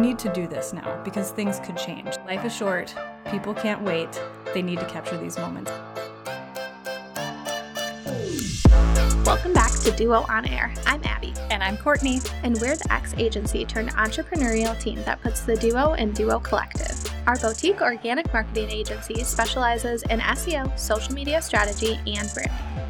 need to do this now because things could change. Life is short, people can't wait, they need to capture these moments. Welcome back to Duo On Air. I'm Abby. And I'm Courtney. And we're the X agency turned entrepreneurial team that puts the duo in Duo Collective. Our boutique organic marketing agency specializes in SEO, social media strategy, and branding.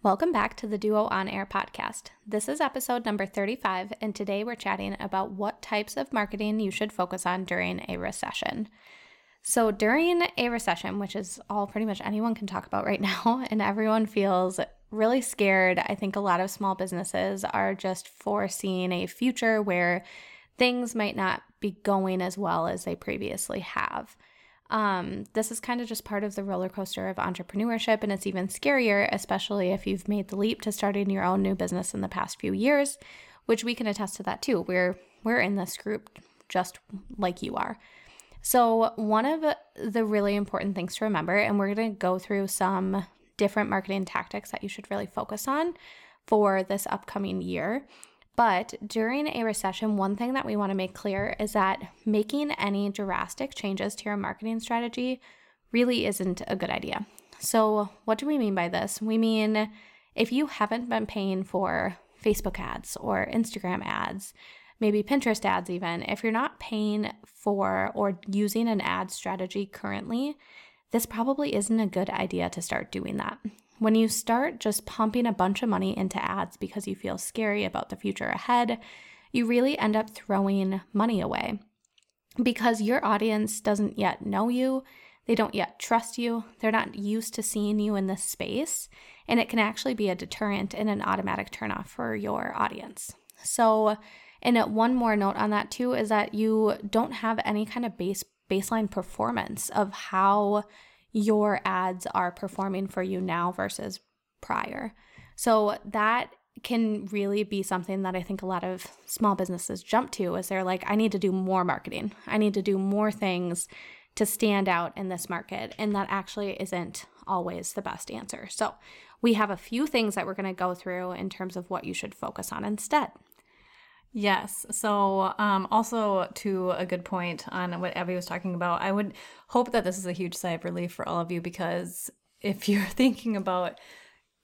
Welcome back to the Duo On Air podcast. This is episode number 35, and today we're chatting about what types of marketing you should focus on during a recession. So, during a recession, which is all pretty much anyone can talk about right now, and everyone feels really scared, I think a lot of small businesses are just foreseeing a future where things might not be going as well as they previously have. Um, this is kind of just part of the roller coaster of entrepreneurship, and it's even scarier, especially if you've made the leap to starting your own new business in the past few years, which we can attest to that too. We're we're in this group just like you are. So, one of the really important things to remember, and we're going to go through some different marketing tactics that you should really focus on for this upcoming year, but during a recession, one thing that we want to make clear is that making any drastic changes to your marketing strategy really isn't a good idea. So, what do we mean by this? We mean if you haven't been paying for Facebook ads or Instagram ads, maybe Pinterest ads, even, if you're not paying for or using an ad strategy currently, this probably isn't a good idea to start doing that. When you start just pumping a bunch of money into ads because you feel scary about the future ahead, you really end up throwing money away because your audience doesn't yet know you. They don't yet trust you. They're not used to seeing you in this space. And it can actually be a deterrent and an automatic turnoff for your audience. So, and one more note on that too is that you don't have any kind of base baseline performance of how your ads are performing for you now versus prior. So that can really be something that I think a lot of small businesses jump to is they're like, I need to do more marketing. I need to do more things to stand out in this market. And that actually isn't always the best answer. So we have a few things that we're going to go through in terms of what you should focus on instead. Yes. So, um, also to a good point on what Abby was talking about, I would hope that this is a huge sigh of relief for all of you because if you're thinking about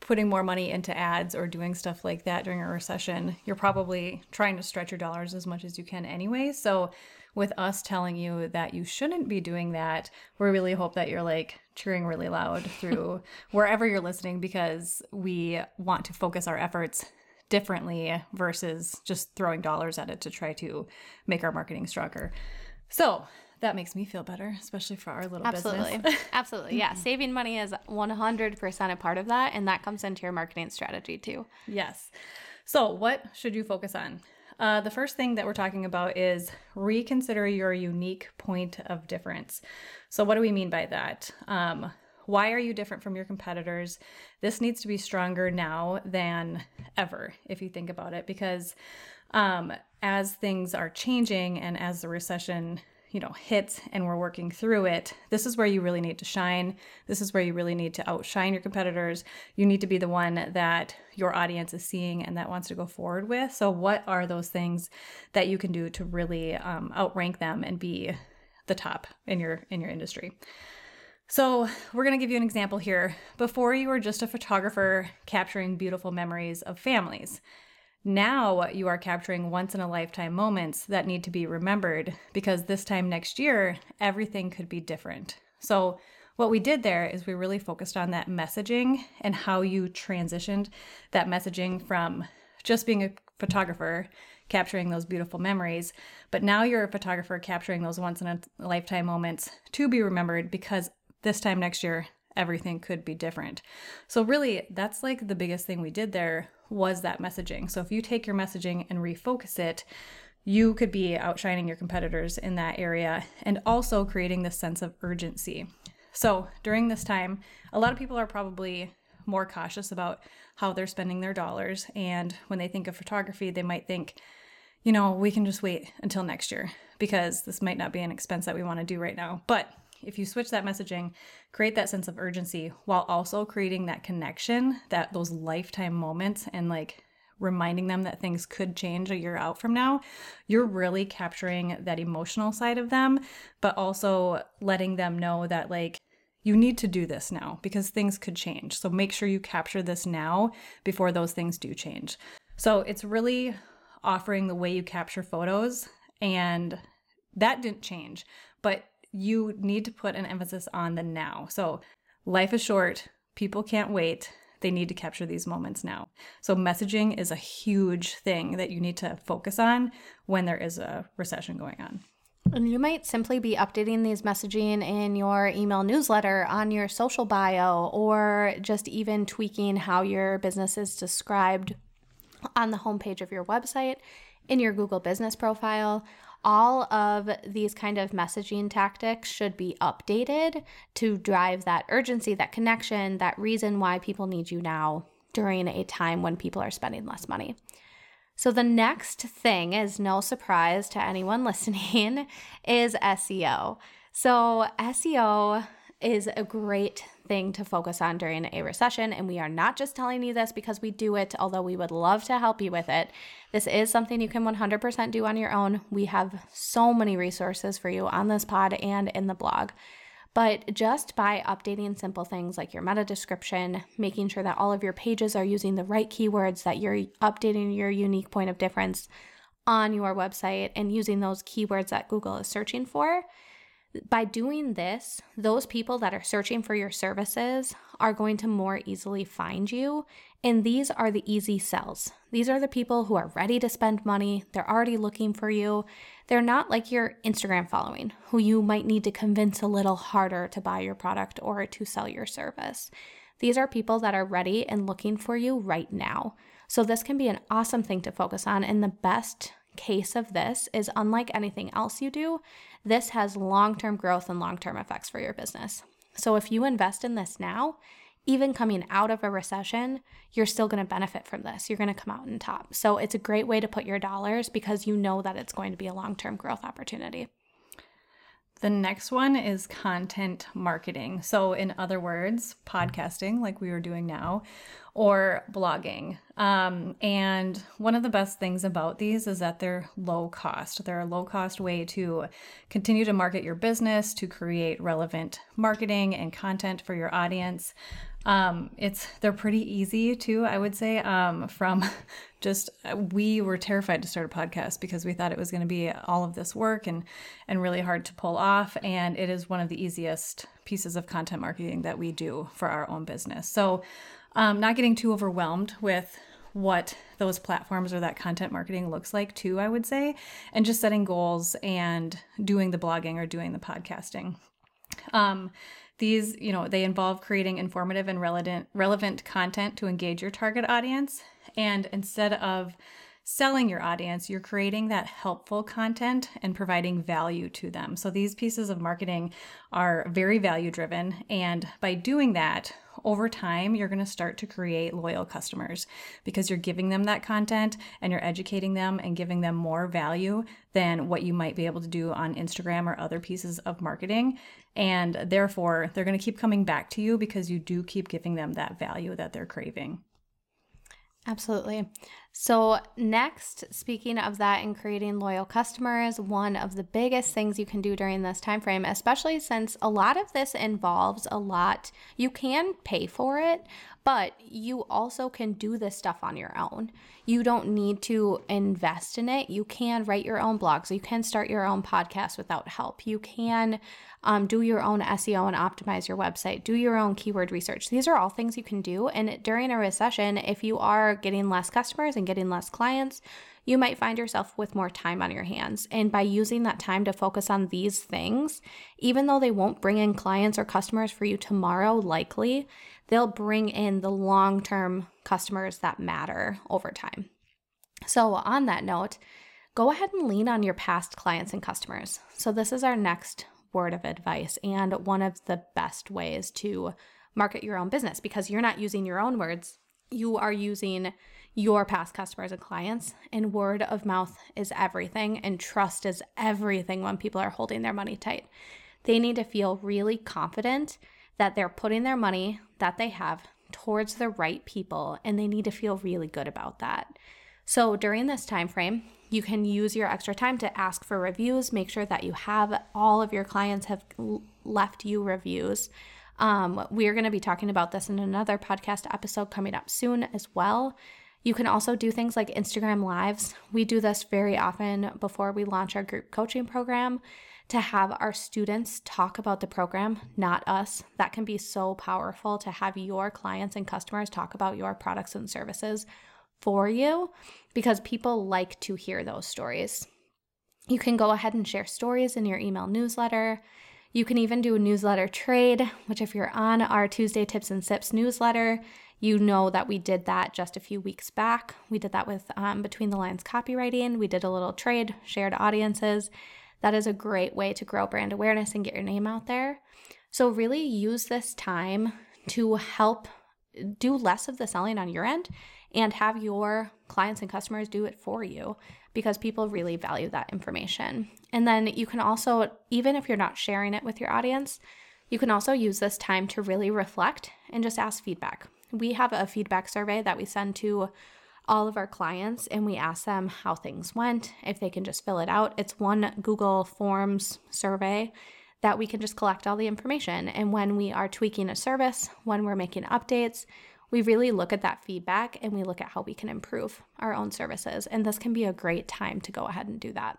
putting more money into ads or doing stuff like that during a recession, you're probably trying to stretch your dollars as much as you can anyway. So, with us telling you that you shouldn't be doing that, we really hope that you're like cheering really loud through wherever you're listening because we want to focus our efforts differently versus just throwing dollars at it to try to make our marketing stronger. So that makes me feel better, especially for our little Absolutely. business. Absolutely. Yeah. Saving money is 100% a part of that. And that comes into your marketing strategy too. Yes. So, what should you focus on? Uh, the first thing that we're talking about is reconsider your unique point of difference. So, what do we mean by that? Um, why are you different from your competitors? This needs to be stronger now than ever, if you think about it, because um, as things are changing and as the recession you know hits and we're working through it this is where you really need to shine. This is where you really need to outshine your competitors. You need to be the one that your audience is seeing and that wants to go forward with. So what are those things that you can do to really um, outrank them and be the top in your in your industry so, we're going to give you an example here. Before, you were just a photographer capturing beautiful memories of families. Now, you are capturing once in a lifetime moments that need to be remembered because this time next year, everything could be different. So, what we did there is we really focused on that messaging and how you transitioned that messaging from just being a photographer capturing those beautiful memories, but now you're a photographer capturing those once in a lifetime moments to be remembered because this time next year, everything could be different. So, really, that's like the biggest thing we did there was that messaging. So if you take your messaging and refocus it, you could be outshining your competitors in that area and also creating this sense of urgency. So during this time, a lot of people are probably more cautious about how they're spending their dollars. And when they think of photography, they might think, you know, we can just wait until next year because this might not be an expense that we want to do right now. But if you switch that messaging, create that sense of urgency while also creating that connection, that those lifetime moments and like reminding them that things could change a year out from now, you're really capturing that emotional side of them, but also letting them know that like you need to do this now because things could change. So make sure you capture this now before those things do change. So it's really offering the way you capture photos and that didn't change, but you need to put an emphasis on the now. So life is short, people can't wait. They need to capture these moments now. So, messaging is a huge thing that you need to focus on when there is a recession going on. And you might simply be updating these messaging in your email newsletter, on your social bio, or just even tweaking how your business is described on the homepage of your website, in your Google business profile. All of these kind of messaging tactics should be updated to drive that urgency, that connection, that reason why people need you now during a time when people are spending less money. So, the next thing is no surprise to anyone listening is SEO. So, SEO is a great thing to focus on during a recession. And we are not just telling you this because we do it, although we would love to help you with it. This is something you can 100% do on your own. We have so many resources for you on this pod and in the blog. But just by updating simple things like your meta description, making sure that all of your pages are using the right keywords, that you're updating your unique point of difference on your website, and using those keywords that Google is searching for, by doing this, those people that are searching for your services are going to more easily find you. And these are the easy sells. These are the people who are ready to spend money. They're already looking for you. They're not like your Instagram following, who you might need to convince a little harder to buy your product or to sell your service. These are people that are ready and looking for you right now. So, this can be an awesome thing to focus on. And the best case of this is unlike anything else you do, this has long term growth and long term effects for your business. So if you invest in this now, even coming out of a recession, you're still going to benefit from this. You're going to come out on top. So it's a great way to put your dollars because you know that it's going to be a long term growth opportunity. The next one is content marketing. So, in other words, podcasting, like we are doing now, or blogging. Um, and one of the best things about these is that they're low cost. They're a low cost way to continue to market your business, to create relevant marketing and content for your audience. Um, it's they're pretty easy too, I would say. Um, from just we were terrified to start a podcast because we thought it was going to be all of this work and and really hard to pull off. And it is one of the easiest pieces of content marketing that we do for our own business. So, um, not getting too overwhelmed with what those platforms or that content marketing looks like too i would say and just setting goals and doing the blogging or doing the podcasting um, these, you know, they involve creating informative and relevant relevant content to engage your target audience. And instead of selling your audience, you're creating that helpful content and providing value to them. So these pieces of marketing are very value driven. And by doing that, over time, you're going to start to create loyal customers because you're giving them that content and you're educating them and giving them more value than what you might be able to do on Instagram or other pieces of marketing. And therefore, they're going to keep coming back to you because you do keep giving them that value that they're craving. Absolutely. So, next, speaking of that and creating loyal customers, one of the biggest things you can do during this time frame, especially since a lot of this involves a lot, you can pay for it, but you also can do this stuff on your own. You don't need to invest in it. You can write your own blogs. You can start your own podcast without help. You can um, do your own SEO and optimize your website. Do your own keyword research. These are all things you can do. And during a recession, if you are getting less customers and getting less clients, you might find yourself with more time on your hands. And by using that time to focus on these things, even though they won't bring in clients or customers for you tomorrow, likely, they'll bring in the long term customers that matter over time. So, on that note, go ahead and lean on your past clients and customers. So, this is our next word of advice and one of the best ways to market your own business because you're not using your own words, you are using your past customers and clients. And word of mouth is everything, and trust is everything when people are holding their money tight. They need to feel really confident that they're putting their money that they have towards the right people, and they need to feel really good about that. So during this time frame, you can use your extra time to ask for reviews. Make sure that you have all of your clients have left you reviews. Um, we're going to be talking about this in another podcast episode coming up soon as well. You can also do things like Instagram Lives. We do this very often before we launch our group coaching program to have our students talk about the program, not us. That can be so powerful to have your clients and customers talk about your products and services for you because people like to hear those stories. You can go ahead and share stories in your email newsletter. You can even do a newsletter trade, which, if you're on our Tuesday Tips and Sips newsletter, you know that we did that just a few weeks back. We did that with um, Between the Lines copywriting. We did a little trade, shared audiences. That is a great way to grow brand awareness and get your name out there. So, really use this time to help do less of the selling on your end and have your clients and customers do it for you because people really value that information. And then you can also, even if you're not sharing it with your audience, you can also use this time to really reflect and just ask feedback. We have a feedback survey that we send to all of our clients and we ask them how things went, if they can just fill it out. It's one Google Forms survey that we can just collect all the information. And when we are tweaking a service, when we're making updates, we really look at that feedback and we look at how we can improve our own services. And this can be a great time to go ahead and do that.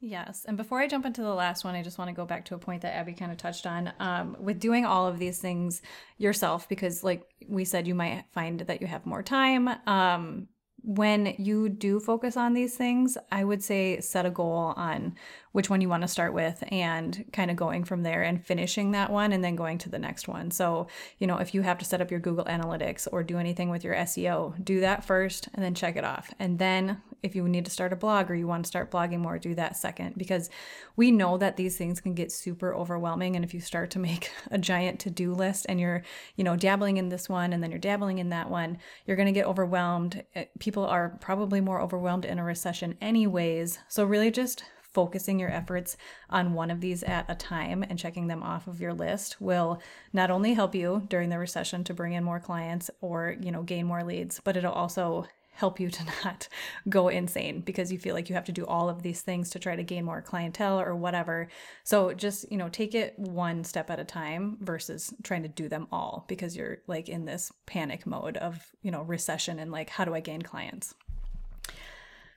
Yes. And before I jump into the last one, I just want to go back to a point that Abby kind of touched on um, with doing all of these things yourself, because, like we said, you might find that you have more time. Um, when you do focus on these things, I would say set a goal on which one you want to start with and kind of going from there and finishing that one and then going to the next one. So, you know, if you have to set up your Google Analytics or do anything with your SEO, do that first and then check it off. And then if you need to start a blog or you want to start blogging more, do that second because we know that these things can get super overwhelming. And if you start to make a giant to do list and you're, you know, dabbling in this one and then you're dabbling in that one, you're going to get overwhelmed. Eh, people are probably more overwhelmed in a recession, anyways. So, really just focusing your efforts on one of these at a time and checking them off of your list will not only help you during the recession to bring in more clients or you know gain more leads but it'll also help you to not go insane because you feel like you have to do all of these things to try to gain more clientele or whatever. So just, you know, take it one step at a time versus trying to do them all because you're like in this panic mode of, you know, recession and like, how do I gain clients?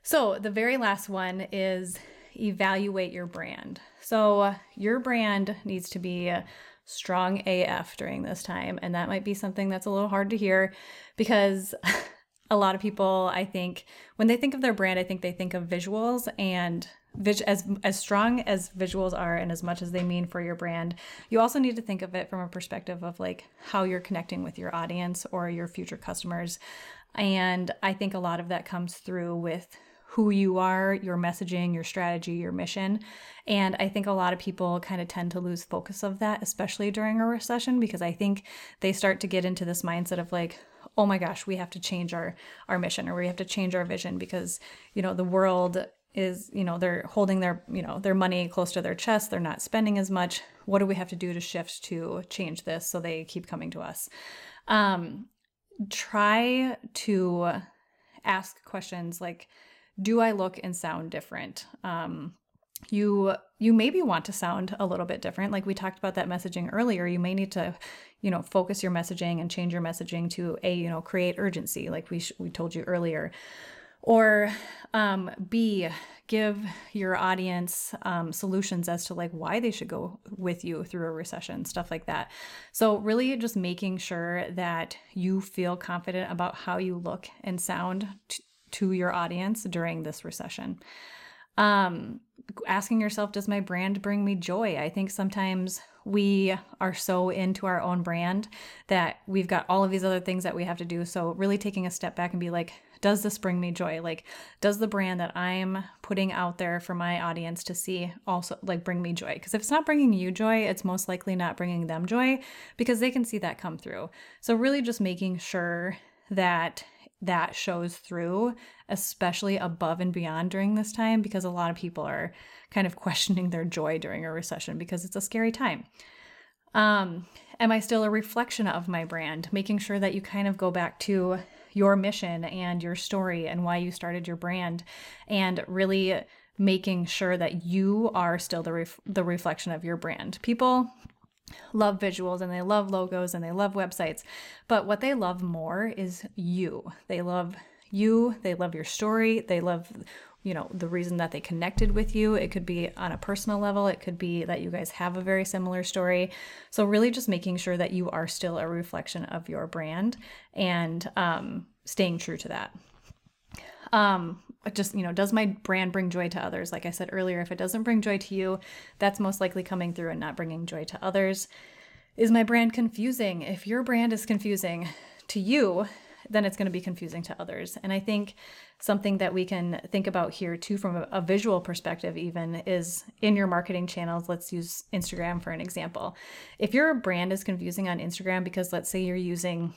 So the very last one is evaluate your brand. So your brand needs to be strong AF during this time. And that might be something that's a little hard to hear because a lot of people, I think, when they think of their brand, I think they think of visuals and as as strong as visuals are and as much as they mean for your brand you also need to think of it from a perspective of like how you're connecting with your audience or your future customers. And i think a lot of that comes through with who you are your messaging your strategy your mission. And i think a lot of people kind of tend to lose focus of that especially during a recession because i think they start to get into this mindset of like oh my gosh, we have to change our our mission or we have to change our vision because, you know, the world is, you know, they're holding their, you know, their money close to their chest, they're not spending as much. What do we have to do to shift to change this so they keep coming to us? Um try to ask questions like do I look and sound different? Um you you maybe want to sound a little bit different. Like we talked about that messaging earlier you may need to you know focus your messaging and change your messaging to a you know create urgency like we sh- we told you earlier. Or um, b give your audience um, solutions as to like why they should go with you through a recession stuff like that. So really just making sure that you feel confident about how you look and sound t- to your audience during this recession Um, asking yourself, does my brand bring me joy? I think sometimes we are so into our own brand that we've got all of these other things that we have to do. So, really taking a step back and be like, does this bring me joy? Like, does the brand that I'm putting out there for my audience to see also like bring me joy? Because if it's not bringing you joy, it's most likely not bringing them joy because they can see that come through. So, really just making sure that that shows through, especially above and beyond during this time, because a lot of people are kind of questioning their joy during a recession because it's a scary time. Um, am I still a reflection of my brand? Making sure that you kind of go back to your mission and your story and why you started your brand and really making sure that you are still the ref- the reflection of your brand. People love visuals and they love logos and they love websites, but what they love more is you. They love you, they love your story, they love you know the reason that they connected with you. It could be on a personal level. It could be that you guys have a very similar story. So really just making sure that you are still a reflection of your brand and um, staying true to that. Um, just you know does my brand bring joy to others? Like i said earlier if it doesn't bring joy to you that's most likely coming through and not bringing joy to others. Is my brand confusing? If your brand is confusing to you then it's going to be confusing to others. And i think something that we can think about here too from a, visual perspective even is in your marketing channels. Let's use instagram for an example. If your brand is confusing on instagram because let's say you're using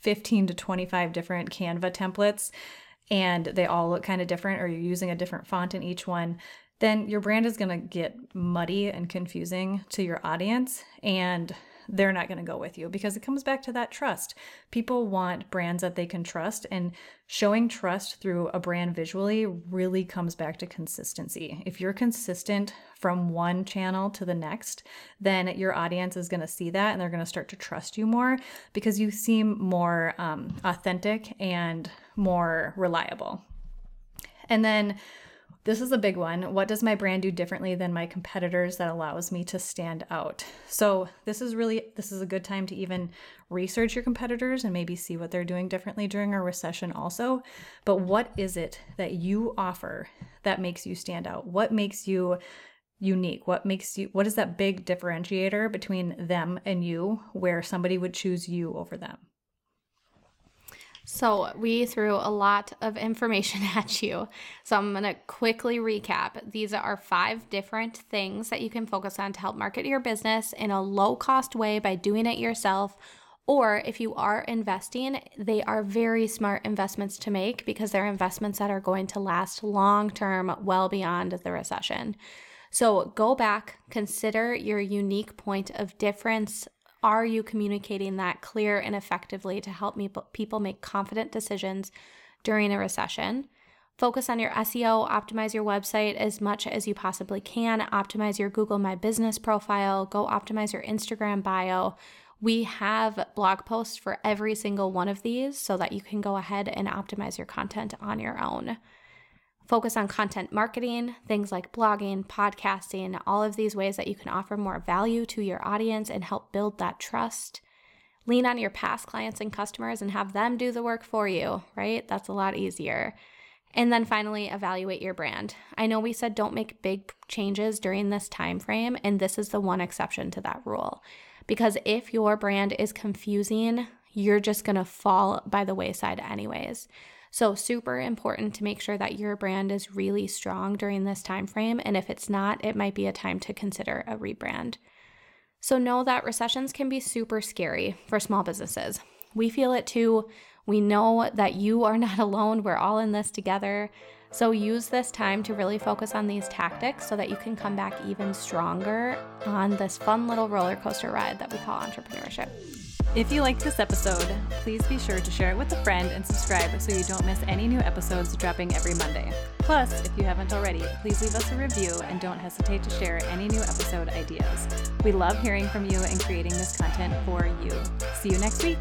15 to 25 different canva templates and they all look kind of different or you're using a different font in each one then your brand is going to get muddy and confusing to your audience and they're not going to go with you because it comes back to that trust. People want brands that they can trust, and showing trust through a brand visually really comes back to consistency. If you're consistent from one channel to the next, then your audience is going to see that and they're going to start to trust you more because you seem more um, authentic and more reliable. And then this is a big one. What does my brand do differently than my competitors that allows me to stand out? So, this is really this is a good time to even research your competitors and maybe see what they're doing differently during a recession also. But what is it that you offer that makes you stand out? What makes you unique? What makes you what is that big differentiator between them and you where somebody would choose you over them? So, we threw a lot of information at you. So, I'm going to quickly recap. These are five different things that you can focus on to help market your business in a low cost way by doing it yourself. Or if you are investing, they are very smart investments to make because they're investments that are going to last long term, well beyond the recession. So, go back, consider your unique point of difference are you communicating that clear and effectively to help people make confident decisions during a recession? Focus on your SEO, optimize your website as much as you possibly can, optimize your Google My Business profile, go optimize your Instagram bio. We have blog posts for every single one of these so that you can go ahead and optimize your content on your own. Focus on content marketing, things like blogging, podcasting, all of these ways that you can offer more value to your audience and help build that trust. Lean on your past clients and customers and have them do the work for you, right? That's a lot easier. And then finally, evaluate your brand. I know we said don't make big changes during this time frame, and this is the one exception to that rule. Because if your brand is confusing, you're just going to fall by the wayside anyways. So super important to make sure that your brand is really strong during this time frame and if it's not, it might be a time to consider a rebrand. So know that recessions can be super scary for small businesses. We feel it too. We know that you are not alone. We're all in this together. So use this time to really focus on these tactics so that you can come back even stronger on this fun little roller coaster ride that we call entrepreneurship. If you liked this episode, please be sure to share it with a friend and subscribe so you don't miss any new episodes dropping every Monday. Plus, if you haven't already, please leave us a review and don't hesitate to share any new episode ideas. We love hearing from you and creating this content for you. See you next week.